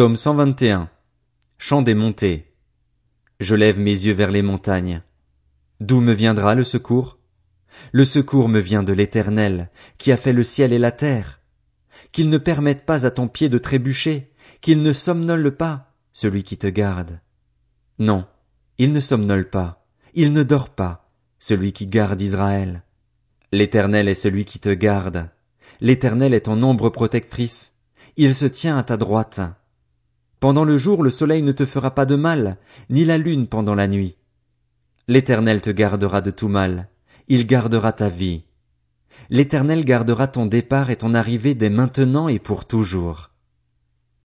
Psaume 121. Chant des montées. Je lève mes yeux vers les montagnes. D'où me viendra le secours? Le secours me vient de l'Éternel, qui a fait le ciel et la terre. Qu'il ne permette pas à ton pied de trébucher, qu'il ne somnole pas, celui qui te garde. Non, il ne somnole pas, il ne dort pas, celui qui garde Israël. L'Éternel est celui qui te garde. L'Éternel est ton ombre protectrice. Il se tient à ta droite. Pendant le jour le soleil ne te fera pas de mal, ni la lune pendant la nuit. L'Éternel te gardera de tout mal, il gardera ta vie. L'Éternel gardera ton départ et ton arrivée dès maintenant et pour toujours.